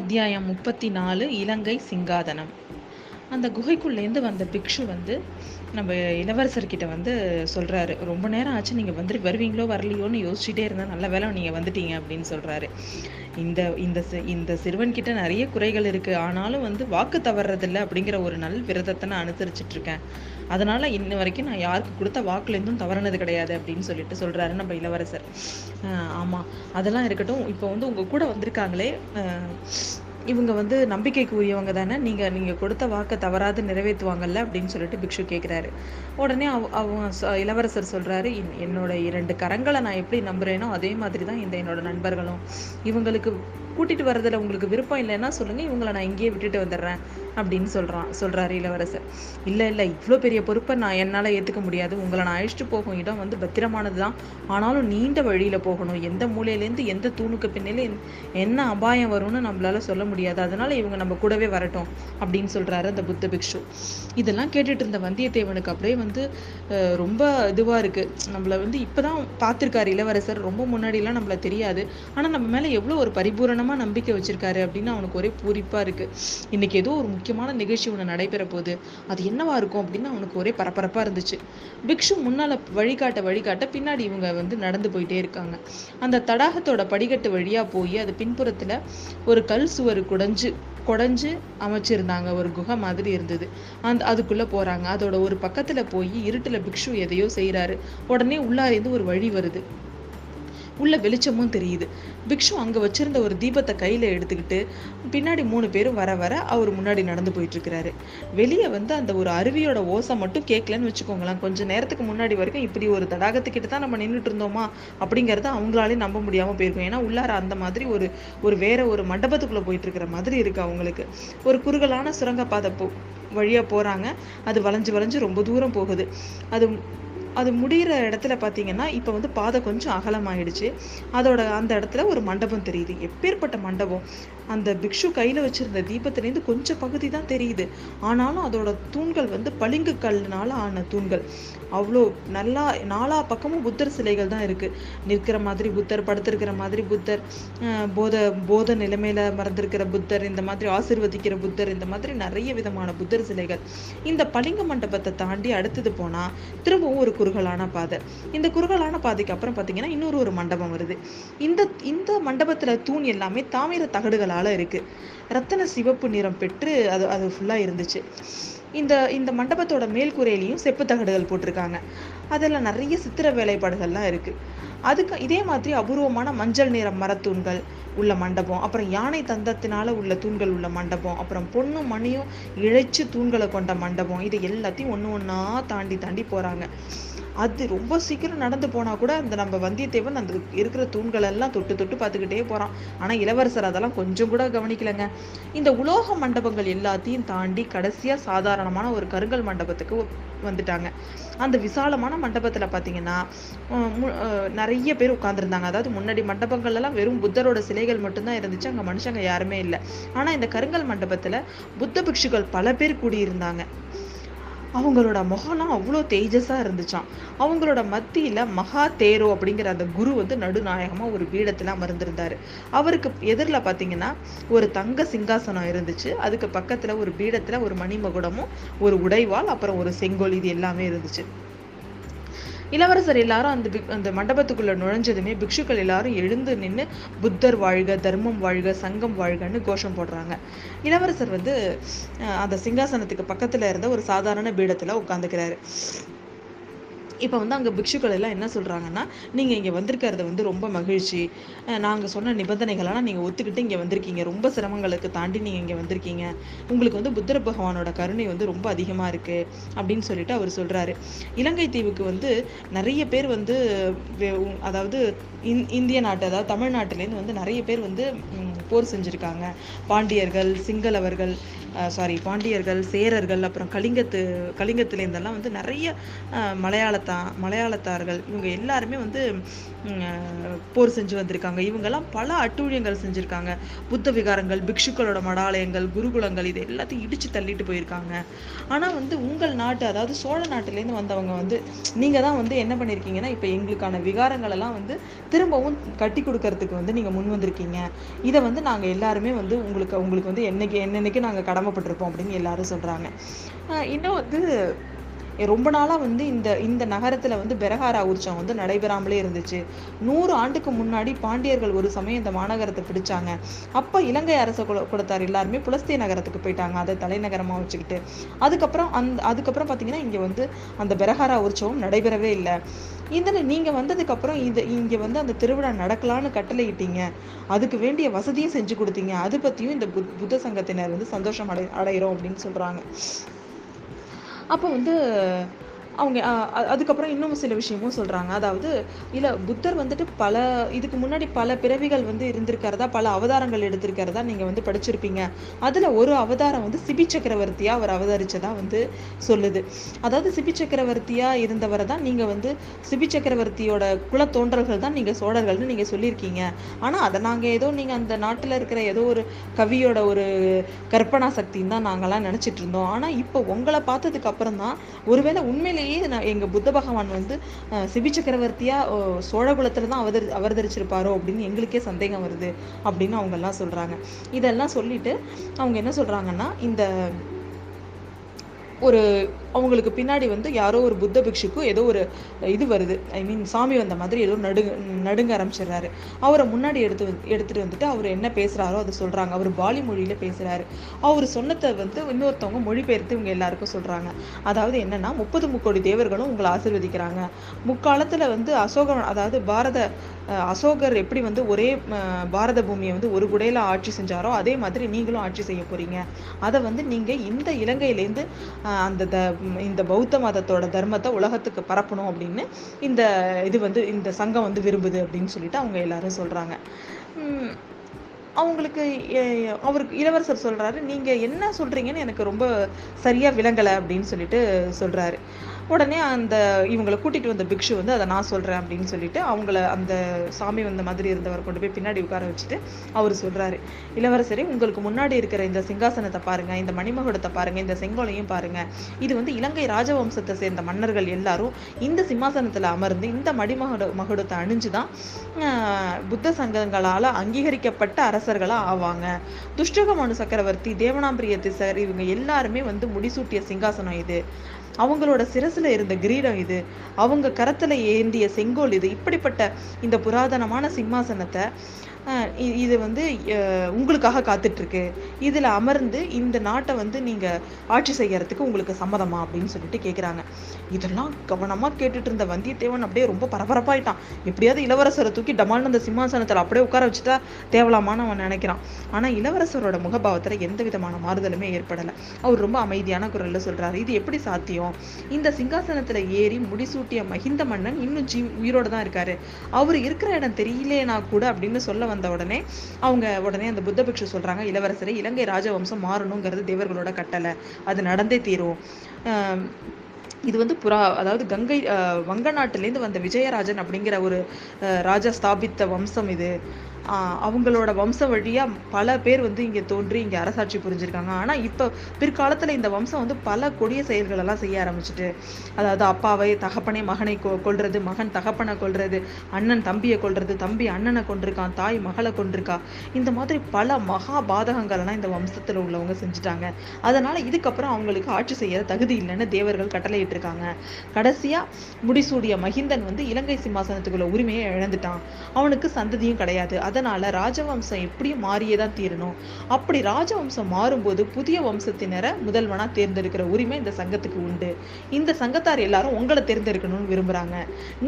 அத்தியாயம் முப்பத்தி நாலு இலங்கை சிங்காதனம். அந்த குகைக்குள்ளேருந்து வந்த பிக்ஷு வந்து நம்ம இளவரசர்கிட்ட வந்து சொல்கிறாரு ரொம்ப நேரம் ஆச்சு நீங்கள் வந்து வருவீங்களோ வரலையோன்னு யோசிச்சுட்டே இருந்தால் நல்ல வேலை நீங்கள் வந்துட்டீங்க அப்படின்னு சொல்கிறாரு இந்த இந்த இந்த இந்த சிறுவன்கிட்ட நிறைய குறைகள் இருக்குது ஆனாலும் வந்து வாக்கு தவறதில்லை அப்படிங்கிற ஒரு நல் விரதத்தை நான் அனுசரிச்சிட்ருக்கேன் அதனால இன்ன வரைக்கும் நான் யாருக்கு கொடுத்த வாக்குலேருந்தும் தவறுனது கிடையாது அப்படின்னு சொல்லிட்டு சொல்கிறாரு நம்ம இளவரசர். ஆமாம் அதெல்லாம் இருக்கட்டும். இப்போ வந்து உங்கள் கூட வந்திருக்காங்களே இவங்க வந்து நம்பிக்கைக்கு உரியவங்க தானே. நீங்கள் நீங்கள் கொடுத்த வாக்கை தவறாது நிறைவேற்றுவாங்கல்ல அப்படின்னு சொல்லிட்டு பிக்ஷு கேட்குறாரு உடனே அவ அவங்க இளவரசர் சொல்கிறாரு என்னோட இரண்டு கரங்களை நான் எப்படி நம்புகிறேனோ அதே மாதிரி தான் இந்த என்னோட நண்பர்களும். இவங்களுக்கு கூட்டிட்டு வர்றதுல உங்களுக்கு விருப்பம் இல்லைன்னா சொல்லுங்க இவங்களை நான் இங்கேயே விட்டுட்டு வந்துடுறேன் அப்படின்னு சொல்றான் சொல்றாரு இளவரசர். இல்ல இல்ல இவ்வளோ பெரிய பொறுப்பை நான் என்னால ஏத்துக்க முடியாது. உங்களை நான் அழைச்சிட்டு போகும் இடம் வந்து பத்திரமானது தான் ஆனாலும் நீண்ட வழியில போகணும். எந்த மூலையிலேருந்து எந்த தூணுக்கு பின்னாலே என்ன அபாயம் வரும்னு நம்மளால சொல்ல முடியாது. அதனால இவங்க நம்ம கூடவே வரட்டும் அப்படின்னு சொல்றாரு அந்த புத்த பிக்ஷு. இதெல்லாம் கேட்டுட்டு இருந்த வந்தியத்தேவனுக்கு அப்படியே வந்து ரொம்ப இதுவா இருக்கு. நம்மள வந்து இப்பதான் பார்த்திருக்காரு இளவரசர். ரொம்ப முன்னாடிலாம் நம்மள தெரியாது. ஆனா நம்ம மேல எவ்வளவு ஒரு பரிபூரணமா நம்பிக்கை வச்சிருக்காரு அப்படின்னு அவனுக்கு ஒரே பூரிப்பாக இருக்கு. இன்னைக்கு ஏதோ ஒரு முக்கியமான நிகழ்ச்சி ஒன்று நடைபெற போகுது. அது என்னவா இருக்கும் அப்படின்னு அவனுக்கு ஒரே பரபரப்பா இருந்துச்சு. பிக்ஷு முன்னால வழிகாட்ட வழிகாட்ட பின்னாடி இவங்க வந்து நடந்து போயிட்டே இருக்காங்க. அந்த தடாகத்தோட படிக்கட்டு வழியா போய் அது பின்புறத்துல ஒரு கல் சுவர் குடைஞ்சு குடஞ்சு அமைச்சிருந்தாங்க. ஒரு குகை மாதிரி இருந்தது. அந்த அதுக்குள்ள போறாங்க. அதோட ஒரு பக்கத்துல போய் இருட்டில் பிக்ஷு எதையோ செய்கிறாரு உடனே உள்ளாரேந்து இருந்து ஒரு வழி வருது. உள்ள வெளிச்சமும் தெரியுது. பிக்ஷு அங்கே வச்சிருந்த ஒரு தீபத்தை கையில் எடுத்துக்கிட்டு பின்னாடி மூணு பேரும் வர வர அவர் முன்னாடி நடந்து போயிட்டுருக்கிறாரு வெளியே வந்து அந்த ஒரு அருவியோட ஓசை மட்டும் கேட்கலன்னு வச்சுக்கோங்களேன். கொஞ்சம் நேரத்துக்கு முன்னாடி வரைக்கும் இப்படி ஒரு தடாகத்துக்கிட்ட தான் நம்ம நின்றுட்டு இருந்தோமா? அப்படிங்கிறத அவங்களாலே நம்ப முடியாமல் போயிருக்கும். ஏன்னா உள்ளார அந்த மாதிரி ஒரு ஒரு வேற ஒரு மண்டபத்துக்குள்ளே போயிட்டு இருக்கிற மாதிரி இருக்குது அவங்களுக்கு. ஒரு குறுகலான சுரங்கப்பாதை போ வழியாக போகிறாங்க அது வளைஞ்சு வளைஞ்சு ரொம்ப தூரம் போகுது. அது அது முடியிற இடத்துல பார்த்தீங்கன்னா இப்போ வந்து பாதை கொஞ்சம் அகலமாயிடுச்சு. அதோட அந்த இடத்துல ஒரு மண்டபம் தெரியுது. எப்பேற்பட்ட மண்டபம்? அந்த பிக்ஷு கையில் வச்சிருந்த தீபத்திலேருந்து கொஞ்சம் பகுதி தான் தெரியுது. ஆனாலும் அதோட தூண்கள் வந்து பளிங்கு கல்லுனால ஆன தூண்கள். அவ்வளோ நல்லா நாலா பக்கமும் புத்தர் சிலைகள் தான் இருக்குது நிற்கிற மாதிரி புத்தர் படுத்திருக்கிற மாதிரி புத்தர் போத போத நிலைமையில் மறந்திருக்கிற புத்தர் இந்த மாதிரி ஆசிர்வதிக்கிற புத்தர் இந்த மாதிரி நிறைய விதமான புத்தர் சிலைகள். இந்த பளிங்கு மண்டபத்தை தாண்டி அடுத்தது போனால் திரும்பவும் ஒரு குறுகலான பாதை. இந்த குறுகலான பாதைக்கு அப்புறம் பார்த்தீங்கன்னா இன்னொரு ஒரு மண்டபம் வருது. இந்த இந்த மண்டபத்தில் தூண் எல்லாமே தாமிர தகடுகளாக இருக்கு. ரத்தன சிவப்பு நிறம் பெற்று அது அது ஃபுல்லா இருந்துச்சு. இந்த இந்த மண்டபத்தோட மேல்கூரையிலையும் செப்பு தகடுகள் போட்டிருக்காங்க. அதில் நிறைய சித்திர வேலைப்பாடுகள்லாம் இருக்கு. அதுக்கு இதே மாதிரி அபூர்வமான மஞ்சள் நிற மரத்தூண்கள் உள்ள மண்டபம் அப்புறம் யானை தந்தத்தினால உள்ள தூண்கள் உள்ள மண்டபம் அப்புறம் பொண்ணும் மணியும் இழைச்சு தூண்களை கொண்ட மண்டபம் இது எல்லாத்தையும் ஒன்று ஒன்றா தாண்டி தாண்டி போகிறாங்க அது ரொம்ப சீக்கிரம் நடந்து போனால் கூட அந்த நம்ம வந்தியத்தேவன் அந்த இருக்கிற தூண்களெல்லாம் தொட்டு தொட்டு பார்த்துக்கிட்டே போகிறான் ஆனால் இளவரசர் அதெல்லாம் கொஞ்சம் கூட கவனிக்கலைங்க. இந்த உலோக மண்டபங்கள் எல்லாத்தையும் தாண்டி கடைசியாக சாதாரணமான ஒரு கருங்கல் மண்டபத்துக்கு வந்துட்டாங்க. அந்த விசாலமான மண்டபத்தில் பார்த்தீங்கன்னா மு- நிறைய பேர் உட்காந்துருந்தாங்க அதாவது முன்னாடி மண்டபங்கள்லாம் வெறும் புத்தரோட சிலைகள் மட்டும்தான் இருந்துச்சு. அங்கே மனுஷங்க யாருமே இல்லை. ஆனால் இந்த கருங்கல் மண்டபத்தில் புத்த பிக்ஷுக்கள் பல பேர் கூடியிருந்தாங்க. அவங்களோட முகம்லாம் அவ்வளோ தேஜஸாக இருந்துச்சாம். அவங்களோட மத்தியில் மகா தேரோ அப்படிங்கிற அந்த குரு வந்து நடுநாயகமாக ஒரு பீடத்தில் அமர்ந்திருந்தார். அவருக்கு எதிரில் பார்த்தீங்கன்னா ஒரு தங்க சிங்காசனம் இருந்துச்சு. அதுக்கு பக்கத்தில் ஒரு பீடத்தில் ஒரு மணிமகுடமும் ஒரு உடைவாள் அப்புறம் ஒரு செங்கோல் இது எல்லாமே இருந்துச்சு. இளவரசர் எல்லாரும் அந்த அந்த மண்டபத்துக்குள்ள நுழைஞ்சதுமே பிக்ஷுக்கள் எல்லாரும் எழுந்து நின்னு புத்தர் வாழ்க தர்மம் வாழ்க சங்கம் வாழ்கன்னு கோஷம் போடுறாங்க. இளவரசர் வந்து அஹ், அந்த சிங்காசனத்துக்கு பக்கத்துல இருந்த ஒரு சாதாரண பீடத்துல உட்காந்துக்கிறாரு இப்போ வந்து அங்கே பிக்ஷுக்கள் எல்லாம் என்ன சொல்கிறாங்கன்னா நீங்கள் இங்கே வந்திருக்கிறது வந்து ரொம்ப மகிழ்ச்சி. நாங்கள் சொன்ன நிபந்தனைகளெல்லாம் நீங்கள் ஒத்துக்கிட்டு இங்கே வந்திருக்கீங்க. ரொம்ப சிரமங்களுக்கு தாண்டி நீங்கள் இங்கே வந்திருக்கீங்க. உங்களுக்கு வந்து புத்தர பகவானோட கருணை வந்து ரொம்ப அதிகமாக இருக்குது அப்படின்னு சொல்லிட்டு அவர் சொல்கிறாரு இலங்கை தீவுக்கு வந்து நிறைய பேர் வந்து அதாவது இந் இந்திய நாட்டு அதாவது தமிழ்நாட்டிலேருந்து வந்து நிறைய பேர் வந்து போர் செஞ்சுருக்காங்க. பாண்டியர்கள் சிங்களவர்கள் சாரி பாண்டியர்கள் சேரர்கள் அப்புறம் கலிங்கத்து கலிங்கத்துலேருந்தெல்லாம் வந்து நிறைய மலையாளத்தா மலையாளத்தார்கள் இவங்க எல்லாருமே வந்து போர் செஞ்சு வந்திருக்காங்க. இவங்கெல்லாம் பல அட்டூழியங்கள் செஞ்சுருக்காங்க. புத்த விகாரங்கள் பிக்ஷுக்களோட மடாலயங்கள் குருகுலங்கள் இது எல்லாத்தையும் இடித்து தள்ளிட்டு போயிருக்காங்க. ஆனால் வந்து உங்கள் நாட்டு அதாவது சோழ நாட்டிலேருந்து வந்தவங்க வந்து நீங்கள் தான் வந்து என்ன பண்ணியிருக்கீங்கன்னா இப்போ எங்களுக்கான விகாரங்கள் எல்லாம் வந்து திரும்பவும் கட்டி கொடுக்கறதுக்கு வந்து நீங்கள் முன் வந்திருக்கீங்க. இதை வந்து நாங்கள் எல்லாருமே வந்து உங்களுக்கு உங்களுக்கு வந்து என்னைக்கு என்னென்னைக்கு நாங்கள் கடமைப்பட்டிருப்போம் அப்படின்னு எல்லாரும் சொல்கிறாங்க இன்னும் வந்து ரொம்ப நாளாக வந்து இந்த இந்த நகரத்தில் வந்து பெரகாரா உற்சவம் வந்து நடைபெறாமலே இருந்துச்சு. நூறு ஆண்டுக்கு முன்னாடி பாண்டியர்கள் ஒரு சமயம் இந்த மாநகரத்தை பிடிச்சாங்க. அப்போ இலங்கை அரச குல குலத்தார் எல்லாருமே புலஸ்தே நகரத்துக்கு போயிட்டாங்க. அதை தலைநகரமாக வச்சுக்கிட்டு. அதுக்கப்புறம் அந்த அதுக்கப்புறம் பார்த்தீங்கன்னா இங்கே வந்து அந்த பெரகாரா உற்சவம் நடைபெறவே இல்லை. இதில் நீங்கள் வந்ததுக்கப்புறம் இது இங்கே வந்து அந்த திருவிழா நடக்கலான்னு கட்டளையிட்டீங்க. அதுக்கு வேண்டிய வசதியும் செஞ்சு கொடுத்தீங்க. அது பற்றியும் இந்த புத் புத்த சங்கத்தினர் வந்து சந்தோஷம் அடை அடைகிறோம் அப்படின்னு சொல்கிறாங்க அப்போ வந்து அவங்க அதுக்கப்புறம் இன்னும் சில விஷயமும் சொல்கிறாங்க அதாவது இல்லை புத்தர் வந்துட்டு பல இதுக்கு முன்னாடி பல பிறவிகள் வந்து இருந்திருக்கிறதா பல அவதாரங்கள் எடுத்திருக்கிறதா நீங்கள் வந்து படிச்சிருப்பீங்க. அதில் ஒரு அவதாரம் வந்து சிபி சக்கரவர்த்தியாக அவர் அவதரித்ததாக வந்து சொல்லுது. அதாவது சிபி சக்கரவர்த்தியாக இருந்தவரை தான் நீங்கள் வந்து சிபி சக்கரவர்த்தியோட குல தோன்றல்கள் தான் நீங்கள் சோழர்கள்னு நீங்கள் சொல்லியிருக்கீங்க. ஆனால் அதை நாங்கள் ஏதோ நீங்கள் அந்த நாட்டில் இருக்கிற ஏதோ ஒரு கவியோட ஒரு கற்பனா சக்தின்னு தான் நாங்கள்லாம் நினச்சிட்ருந்தோம் இருந்தோம். இப்போ உங்களை பார்த்ததுக்கு அப்புறம் தான் ஒருவேளை உண்மையிலேயே நான் எங்கள் புத்த பகவான் வந்து சிவி சிபி சோழகுலத்தில் தான் அவதரி அவதரிச்சிருப்பாரோ அப்படின்னு எங்களுக்கே சந்தேகம் வருது அப்படின்னு அவங்கெல்லாம் சொல்கிறாங்க இதெல்லாம் சொல்லிட்டு அவங்க என்ன சொல்கிறாங்கன்னா இந்த ஒரு அவங்களுக்கு பின்னாடி வந்து யாரோ ஒரு புத்த பிக்ஷுக்கும் ஏதோ ஒரு இது வருது. ஐ மீன் சாமி வந்த மாதிரி ஏதோ நடுங்க நடுங்க ஆரம்பிச்சிடுறாரு. அவரை முன்னாடி எடுத்து எடுத்துகிட்டு வந்துட்டு அவர் என்ன பேசுகிறாரோ அதை சொல்கிறாங்க அவர் பாலி மொழியில் பேசுகிறாரு அவர் சொன்னதை வந்து இன்னொருத்தவங்க மொழிபெயர்த்து இவங்க எல்லாருக்கும் சொல்கிறாங்க அதாவது என்னென்னா முப்பது முக்கோடி தேவர்களும் உங்களை ஆசீர்வதிக்கிறாங்க. முக்காலத்தில் வந்து அசோகவன் அதாவது பாரத அசோகர் எப்படி வந்து ஒரே பாரத பூமியை வந்து ஒரு குடையில் ஆட்சி செஞ்சாரோ அதே மாதிரி நீங்களும் ஆட்சி செய்ய போறீங்க. அதை வந்து நீங்க இந்த இலங்கையிலேருந்து அந்த த இந்த பௌத்த மதத்தோட தர்மத்தை உலகத்துக்கு பரப்பணும் அப்படின்னு இந்த இது வந்து இந்த சங்கம் வந்து விரும்புது அப்படின்னு சொல்லிட்டு அவங்க எல்லாரும் சொல்றாங்க. அவங்களுக்கு அவருக்கு இளவரசர் சொல்றாரு நீங்க என்ன சொல்றீங்கன்னு எனக்கு ரொம்ப சரியா விளங்கலை அப்படின்னு சொல்லிட்டு சொல்றாரு. உடனே அந்த இவங்களை கூட்டிகிட்டு வந்த பிக்ஷு வந்து அதை நான் சொல்கிறேன் அப்படின்னு சொல்லிட்டு அவங்கள அந்த சாமி வந்த மாதிரி இருந்தவர் கொண்டு போய் பின்னாடி உட்கார வச்சுட்டு அவர் சொல்கிறாரு இளவரசரே உங்களுக்கு முன்னாடி இருக்கிற இந்த சிங்காசனத்தை பாருங்கள் இந்த மணிமகுடத்தை பாருங்கள் இந்த செங்கோலையும் பாருங்கள் இது வந்து இலங்கை ராஜவம்சத்தை சேர்ந்த மன்னர்கள் எல்லாரும் இந்த சிம்மாசனத்தில் அமர்ந்து இந்த மடிமகுட மகுடத்தை அணிஞ்சு தான் புத்த சங்கங்களால் அங்கீகரிக்கப்பட்ட அரசர்களாக ஆவாங்க. துஷ்டகமனு சக்கரவர்த்தி தேவனாம்பிரிய திசர் இவங்க எல்லாருமே வந்து முடிசூட்டிய சிங்காசனம் இது. அவங்களோட சிரசுல இருந்த கிரீடம் இது. அவங்க கரத்துல ஏந்திய செங்கோல் இது. இப்படிப்பட்ட இந்த புராதனமான சிம்மாசனத்தை இது வந்து உங்களுக்காக காத்துட்ருக்கு. இதில் அமர்ந்து இந்த நாட்டை வந்து நீங்கள் ஆட்சி செய்கிறதுக்கு உங்களுக்கு சம்மதமா அப்படின்னு சொல்லிட்டு கேட்குறாங்க இதெல்லாம் கவனமாக கேட்டுட்டு இருந்த வந்தியத்தேவன் அப்படியே ரொம்ப பரபரப்பாயிட்டான். எப்படியாவது இளவரசரை தூக்கி டமால்னு அந்த சிம்மாசனத்தில் அப்படியே உட்கார வச்சுட்டா தேவலாமான்னு அவன் நினைக்கிறான். ஆனால் இளவரசரோட முகபாவத்தில் எந்த விதமான மாறுதலுமே ஏற்படலை. அவர் ரொம்ப அமைதியான குரலில் சொல்கிறாரு இது எப்படி சாத்தியம்? இந்த சிங்காசனத்தில் ஏறி முடிசூட்டிய மகிந்த மன்னன் இன்னும் ஜீ உயிரோட தான் இருக்காரு. அவர் இருக்கிற இடம் தெரியலேனா கூட அப்படின்னு சொல்ல வந்த உடனே அவங்க உடனே அந்த புத்த பிக்ஷு சொல்றாங்க இளவரசரை இலங்கை ராஜவம்சம் மாறணுங்கிறது தேவர்களோட கட்டளை. அது நடந்தே தீரும். இது வந்து புறா அதாவது கங்கை வங்க நாட்டிலேருந்து வந்த விஜயராஜன் அப்படிங்கிற ஒரு ராஜா ஸ்தாபித்த வம்சம் இது. அவங்களோட வம்ச வழியாக பல பேர் வந்து இங்கே தோன்றி இங்கே அரசாட்சி புரிஞ்சிருக்காங்க. ஆனால் இப்போ பிற்காலத்தில் இந்த வம்சம் வந்து பல கொடிய செயல்களெல்லாம் செய்ய ஆரம்பிச்சுட்டு அதாவது அப்பாவை தகப்பனை மகனை கொ- கொள்வது மகன் தகப்பனை கொல்றது அண்ணன் தம்பியை கொள்வது தம்பி அண்ணனை கொண்டிருக்கான் தாய் மகளை கொண்டிருக்கா இந்த மாதிரி பல மகா பாதகங்கள்லாம் இந்த வம்சத்தில் உள்ளவங்க செஞ்சுட்டாங்க. அதனால் இதுக்கப்புறம் அவங்களுக்கு ஆட்சி செய்ய தகுதி இல்லைன்னு தேவர்கள் கட்டளையிட்டிருக்காங்க. கடைசியாக முடிசூடிய மகிந்தன் வந்து இலங்கை சிம்மாசனத்துக்குள்ள உரிமையை இழந்துட்டான். அவனுக்கு சந்ததியும் கிடையாது. அதனால ராஜவம்சம் எப்படியும் மாறியே தான் தீரணும்? அப்படி ராஜவம்சம் மாறும்போது புதிய வம்சத்தினரை முதல்வனா தேர்ந்தெடுக்கிற உரிமை இந்த சங்கத்துக்கு உண்டு. இந்த சங்கத்தார் எல்லாரும் உங்களை தேர்ந்தெடுக்கணும்னு விரும்புறாங்க.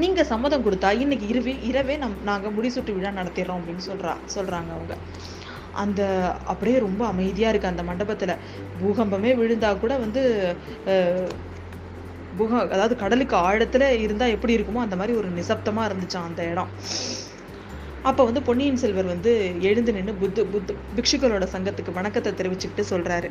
நீங்க சம்மதம் கொடுத்தா இன்னைக்கு இரவே இரவே நம் நாங்க முடிசூட்டு விழா நடத்திடுறோம் அப்படின்னு சொல்றா சொல்றாங்க அவங்க. அந்த அப்படியே ரொம்ப அமைதியா இருக்கு அந்த மண்டபத்துல. பூகம்பமே விழுந்தா கூட வந்து பூக அதாவது கடலுக்கு ஆழத்துல இருந்தா எப்படி இருக்குமோ அந்த மாதிரி ஒரு நிசப்தமா இருந்துச்சான் அந்த இடம். அப்போ வந்து பொன்னியின் செல்வர் வந்து எழுந்து நின்று புத்த புத்த பிக்ஷுக்களோட சங்கத்துக்கு வணக்கத்தை தெரிவிச்சுக்கிட்டு சொல்கிறாரு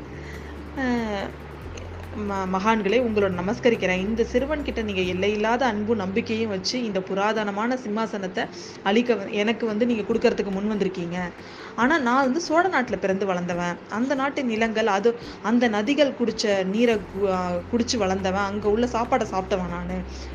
ம மகான்களே உங்களோட நமஸ்கரிக்கிறேன். இந்த சிறுவன் கிட்ட நீங்கள் எல்லையில்லாத அன்பும் நம்பிக்கையும் வச்சு இந்த புராதனமான சிம்மாசனத்தை அழிக்க எனக்கு வந்து நீங்கள் கொடுக்கறதுக்கு முன் வந்திருக்கீங்க. ஆனால் நான் வந்து சோழ நாட்டில் பிறந்து வளர்ந்தவன். அந்த நாட்டு நிலங்கள் அது அந்த நதிகள் குடித்த நீரை குடித்து வளர்ந்தவன். அங்கே உள்ள சாப்பாடை சாப்பிட்டவன் நான்.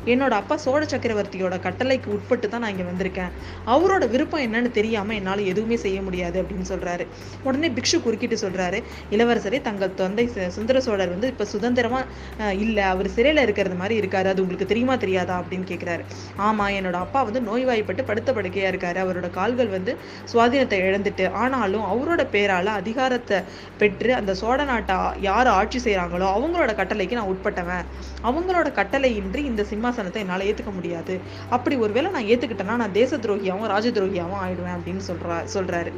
என்னோட அப்பா சோழ சக்கரவர்த்தியோட கட்டளைக்கு உட்பட்டு தான் நான் இங்கே வந்திருக்கேன். அவரோட விருப்பம் என்னன்னு தெரியாமல் என்னால் எதுவுமே செய்ய முடியாது அப்படின்னு சொல்கிறாரு உடனே பிக்ஷு குறுக்கிட்டு சொல்கிறாரு இளவரசரே தங்கள் தொந்தை சு- சுந்தர சோழர் வந்து இப்போ சுதந்திரமாக இல்லை. அவர் சிறையில் இருக்கிறது மாதிரி இருக்காரு. அது உங்களுக்கு தெரியுமா தெரியாதா? அப்படின்னு கேட்குறாரு ஆமாம் என்னோட அப்பா வந்து நோய்வாய்ப்பட்டு படுத்த படுக்கையாக இருக்காரு. அவரோட கால்கள் வந்து சுவாதீனத்தை இழந்துட்டு ஆனாலும் அவரோட பேரால அதிகாரத்தை பெற்று அந்த சோழ நாட்டை யார் ஆட்சி செய்கிறாங்களோ அவங்களோட கட்டளைக்கு நான் உட்பட்டவன். அவங்களோட கட்டளையின்றி இந்த சிம்மாசனத்தை என்னால ஏத்துக்க முடியாது. அப்படி ஒருவேளை நான் ஏத்துக்கிட்டேன்னா நான் தேச துரோகியாவும் ராஜ துரோகியாவும் ஆயிடுவேன் அப்படின்னு சொல்கிறா சொல்றாரு.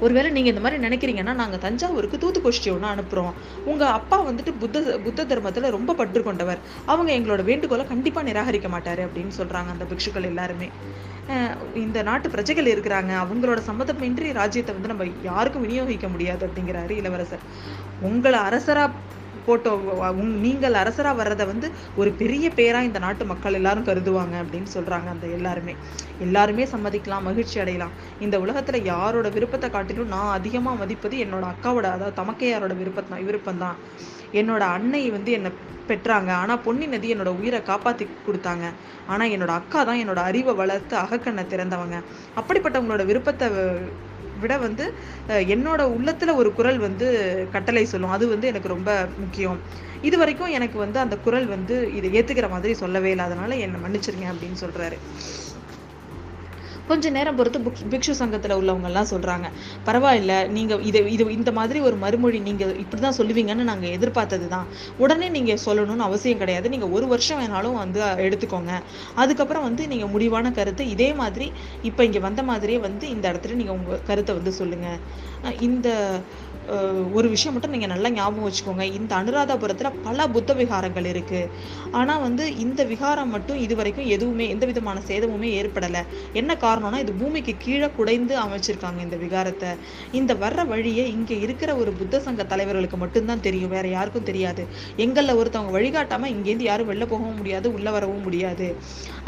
ஒருவேளை நீங்கள் இந்த மாதிரி நினைக்கிறீங்கன்னா நாங்கள் தஞ்சாவூருக்கு தூத்துக்குஷ்டி ஒன்று அனுப்புகிறோம் உங்க அப்பா வந்துட்டு புத்த புத்த தர்மத்தில் ரொம்ப பற்று கொண்டவர். அவங்க எங்களோட வேண்டுகோளை கண்டிப்பா நிராகரிக்க மாட்டாரு அப்படின்னு சொல்றாங்க அந்த பிக்ஷுக்கள் எல்லாருமே. அஹ் இந்த நாட்டு பிரஜைகள் இருக்கிறாங்க. அவங்களோட சம்மதமின்றி ராஜ்யத்தை வந்து நம்ம யாருக்கும் விநியோகிக்க முடியாது அப்படிங்கிறாரு இளவரசர். உங்களை அரசரா போட்டோ உங் நீங்கள் அரசராக வர்றதை வந்து ஒரு பெரிய பேராக இந்த நாட்டு மக்கள் எல்லாரும் கருதுவாங்க அப்படின்னு சொல்கிறாங்க அந்த எல்லாருமே. எல்லாருமே சம்மதிக்கலாம் மகிழ்ச்சி அடையலாம். இந்த உலகத்தில் யாரோட விருப்பத்தை காட்டிலும் நான் அதிகமாக மதிப்பது என்னோட அக்காவோட அதாவது தமக்கையாரோட விருப்பம் தான் விருப்பம் தான் என்னோட அன்னை வந்து என்னை பெற்றாங்க. ஆனால் பொன்னி நதி என்னோட உயிரை காப்பாற்றி கொடுத்தாங்க. ஆனால் என்னோட அக்கா தான் என்னோட அறிவை வளர்த்து அகக்கண்ணை திறந்தவங்க. அப்படிப்பட்டவங்களோட விருப்பத்தை விட வந்து என்னோட உள்ளத்துல ஒரு குரல் வந்து கட்டளை சொல்லும். அது வந்து எனக்கு ரொம்ப முக்கியம். இது வரைக்கும் எனக்கு வந்து அந்த குரல் வந்து இதை ஏத்துக்கிற மாதிரி சொல்லவே இல்லை. அதனால என்னை மன்னிச்சிருங்க அப்படின்னு சொல்றாரு. கொஞ்ச நேரம் பொறுத்து புக் பிக்ஷு சங்கத்துல உள்ளவங்க எல்லாம் சொல்றாங்க. பரவாயில்ல நீங்க இது இது இந்த மாதிரி ஒரு மறுமொழி நீங்க இப்படிதான் சொல்லுவீங்கன்னு நாங்க எதிர்பார்த்ததுதான். உடனே நீங்க சொல்லணும்னு அவசியம் கிடையாது. நீங்க ஒரு வருஷம் வேணாலும் வந்து எடுத்துக்கோங்க. அதுக்கப்புறம் வந்து நீங்க முடிவான கருத்து இதே மாதிரி இப்போ இங்க வந்த மாதிரியே வந்து இந்த இடத்துல நீங்க உங்க கருத்தை வந்து சொல்லுங்க. இந்த ஒரு விஷயம் மட்டும் நீங்கள் நல்லா ஞாபகம் வச்சுக்கோங்க. இந்த அனுராதபுரத்தில் பல புத்த விகாரங்கள் இருக்குது ஆனால் வந்து இந்த விகாரம் மட்டும் இது வரைக்கும் எதுவுமே எந்த விதமான சேதமுமே ஏற்படலை. என்ன காரணம்னா இது பூமிக்கு கீழே குடைந்து அமைச்சிருக்காங்க இந்த விகாரத்தை. இந்த வர்ற வழியே இங்கே இருக்கிற ஒரு புத்த சங்க தலைவர்களுக்கு மட்டும்தான் தெரியும். வேற யாருக்கும் தெரியாது. எங்களில் ஒருத்தவங்க வழிகாட்டாம இங்கேருந்து யாரும் வெளில போகவும் முடியாது உள்ளே வரவும் முடியாது.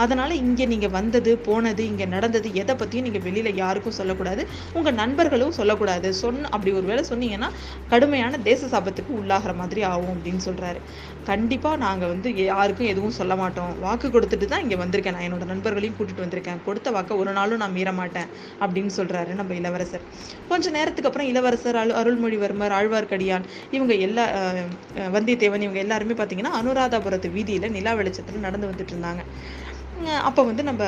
அதனால் இங்கே நீங்கள் வந்தது போனது இங்கே நடந்தது எதை பற்றியும் நீங்கள் வெளியில் யாருக்கும் சொல்லக்கூடாது. உங்கள் நண்பர்களும் சொல்லக்கூடாது. சொன்ன அப்படி ஒரு வேளை சொன்னீங்க சொன்னீங்கன்னா கடுமையான தேச சாபத்துக்கு உள்ளாகிற மாதிரி ஆகும் அப்படின்னு சொல்கிறாரு கண்டிப்பாக நாங்கள் வந்து யாருக்கும் எதுவும் சொல்ல மாட்டோம். வாக்கு கொடுத்துட்டு தான் இங்கே வந்திருக்கேன். நான் என்னோட நண்பர்களையும் கூட்டிகிட்டு வந்திருக்கேன். கொடுத்த வாக்கை ஒரு நாளும் நான் மீற மாட்டேன் அப்படின்னு சொல்கிறாரு நம்ம இளவரசர். கொஞ்ச நேரத்துக்கு அப்புறம் இளவரசர் அருள் அருள்மொழிவர்மர் ஆழ்வார்க்கடியான் இவங்க எல்லா வந்தியத்தேவன் இவங்க எல்லாருமே பார்த்தீங்கன்னா அனுராதாபுரத்து வீதியில் நிலா வெளிச்சத்தில் நடந்து வந்துட்டு இருந்தாங்க. அப்போ வந்து நம்ம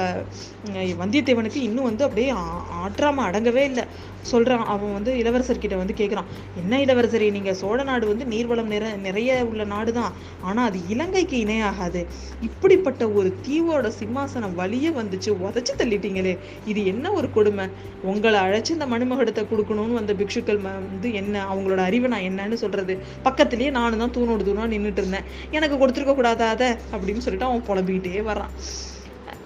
வந்தியத்தேவனுக்கு இன்னும் வந்து அப்படியே ஆற்றாமல் ஆற்றாம அடங்கவே இல்லை. சொல்கிறான் அவன் வந்து இளவரசர்கிட்ட வந்து கேட்குறான் என்ன இளவரசரி நீங்கள் சோழ நாடு வந்து நீர்வளம் நிற நிறைய உள்ள நாடு தான் ஆனால் அது இலங்கைக்கு இணையாகாது. இப்படிப்பட்ட ஒரு தீவோட சிம்மாசனம் வழியே வந்துச்சு. உதச்சி தள்ளிட்டீங்களே. இது என்ன ஒரு கொடுமை? உங்களை அழைச்சி இந்த மணிமகுடத்தை கொடுக்கணும்னு வந்த பிக்ஷுக்கள் வந்து என்ன அவங்களோட அறிவை நான் என்னன்னு சொல்கிறது பக்கத்துலேயே நானும் தான் தூணோடு தூணாக நின்றுட்டு இருந்தேன். எனக்கு கொடுத்துருக்க கூடாதாத அதை? அப்படின்னு சொல்லிட்டு அவன் புலம்பிக்கிட்டே வர்றான்.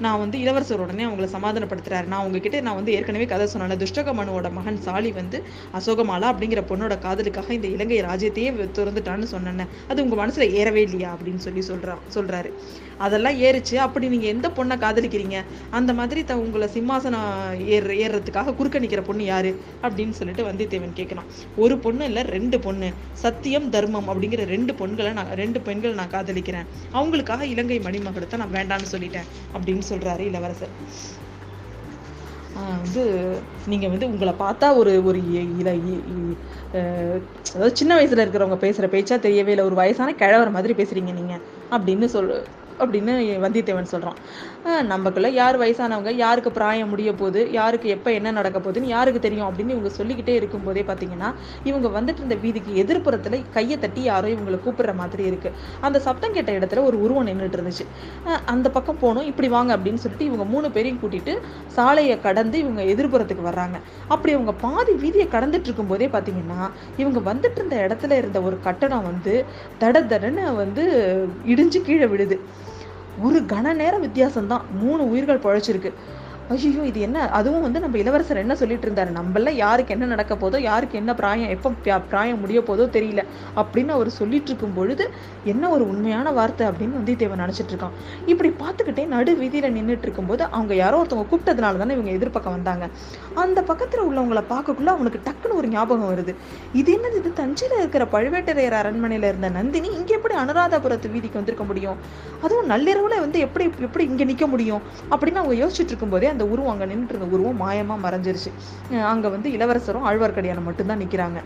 நான் வந்து இளவரசர் உடனே அவங்கள சமாதானப்படுத்துறாரு. நான் உங்ககிட்ட நான் வந்து ஏற்கனவே கதை சொன்னேன் துஷ்டகமனுவோட மகன் சாலி வந்து அசோகமாலா அப்படிங்கிற பொண்ணோட காதலுக்காக இந்த இலங்கை ராஜ்யத்தையே திறந்துட்டான்னு துறந்துட்டான்னு சொன்னேன் அது உங்க மனசுல ஏறவே இல்லையா? அப்படின்னு சொல்லி சொல்றான் சொல்றாரு. அதெல்லாம் ஏறிச்சு. அப்படி நீங்க எந்த பொண்ணை காதலிக்கிறீங்க? அந்த மாதிரி த உங்களை சிம்மாசனம் ஏற ஏறுறதுக்காக குறுக்க நிக்கிற பொண்ணு யாரு? அப்படின்னு சொல்லிட்டு வந்தியத்தேவன் கேட்கிறான் ஒரு பொண்ணு இல்ல ரெண்டு பொண்ணு. சத்தியம் தர்மம் அப்படிங்கிற ரெண்டு பொண்களை நான் ரெண்டு பெண்கள் நான் காதலிக்கிறேன். அவங்களுக்காக இலங்கை மணிமகுடத்தை நான் வேண்டான்னு சொல்லிட்டேன். அப்படின்னு சொல்றாரு இளவரசர். ஆஹ் வந்து நீங்க வந்து உங்களை பார்த்தா ஒரு ஒரு இ- இல அஹ் அதாவது சின்ன வயசுல இருக்கிறவங்க பேசுற பேச்சா தெரியவே இல்லை ஒரு வயசான கிழவர் மாதிரி பேசுறீங்க நீங்க அப்படின்னு சொல் அப்படின்னு வந்தியத்தேவன் சொல்கிறான் ஆஹ் நமக்குள்ள யார் வயசானவங்க யாருக்கு பிராயம் முடிய போகுது யாருக்கு எப்போ என்ன நடக்க போகுதுன்னு யாருக்கு தெரியும் அப்படின்னு இவங்க சொல்லிக்கிட்டே இருக்கும்போதே பார்த்தீங்கன்னா இவங்க வந்துட்டு இருந்த வீதிக்கு எதிர்ப்புறத்தில் கையை தட்டி யாரோ இவங்களை கூப்பிடுற மாதிரி இருக்குது அந்த சப்தம் கேட்ட இடத்துல ஒரு உருவம் நின்றுட்டு இருந்துச்சு. அந்த பக்கம் போகணும் இப்படி வாங்க அப்படின்னு சொல்லிட்டு இவங்க மூணு பேரையும் கூட்டிட்டு சாலையை கடந்து இவங்க எதிர்ப்புறத்துக்கு வர்றாங்க. அப்படி அவங்க பாதி வீதியை கடந்துட்டு இருக்கும்போதே பார்த்தீங்கன்னா இவங்க வந்துட்டு இருந்த இடத்துல இருந்த ஒரு கட்டடம் வந்து தட தடன்னு வந்து இடிஞ்சு கீழே விழுது. ஒரு கன நேர வித்தியாசம்தான். மூணு உயிர்கள் பழைச்சிருக்கு. ஐயோ இது என்ன? அதுவும் வந்து நம்ம இளவரசர் என்ன சொல்லிட்டு இருந்தாரு? நம்மள யாருக்கு என்ன நடக்க போதோ யாருக்கு என்ன பிராயம் எப்போ பிராயம் முடிய போதோ தெரியல அப்படின்னு அவர் சொல்லிட்டு இருக்கும் பொழுது என்ன ஒரு உண்மையான வார்த்தை அப்படின்னு வந்தியத்தேவன் நினைச்சிட்டு இருக்கான். இப்படி பார்த்துக்கிட்டே நடு வீதியில நின்றுட்டு இருக்கும்போது அவங்க யாரோ ஒருத்தவங்க கூப்பிட்டதுனால தானே இவங்க எதிர்பக்கம் வந்தாங்க. அந்த பக்கத்தில் உள்ளவங்கள பார்க்கக்குள்ள அவனுக்கு டக்குன்னு ஒரு ஞாபகம் வருது. இது என்னது? இது தஞ்சையில் இருக்கிற பழுவேட்டரையர் அரண்மனையில் இருந்த நந்தினி இங்கே எப்படி அனுராதபுரத்து வீதிக்கு வந்திருக்க முடியும்? அதுவும் நள்ளிரவில் வந்து எப்படி எப்படி இங்கே நிற்க முடியும்? அப்படின்னு அவங்க யோசிச்சுட்டு இருக்கும்போதே அந்த உருவம் அங்கே நின்றுட்டு இருந்த உருவம் மாயமாக மறைஞ்சிருச்சு. அங்கே அங்க வந்து இளவரசரும் ஆழ்வார்க்கடியானம் மட்டும்தான் நிக்கிறாங்க.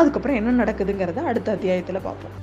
அதுக்கப்புறம் என்ன நடக்குதுங்கிறத அடுத்த அத்தியாயத்தில் பார்ப்போம்.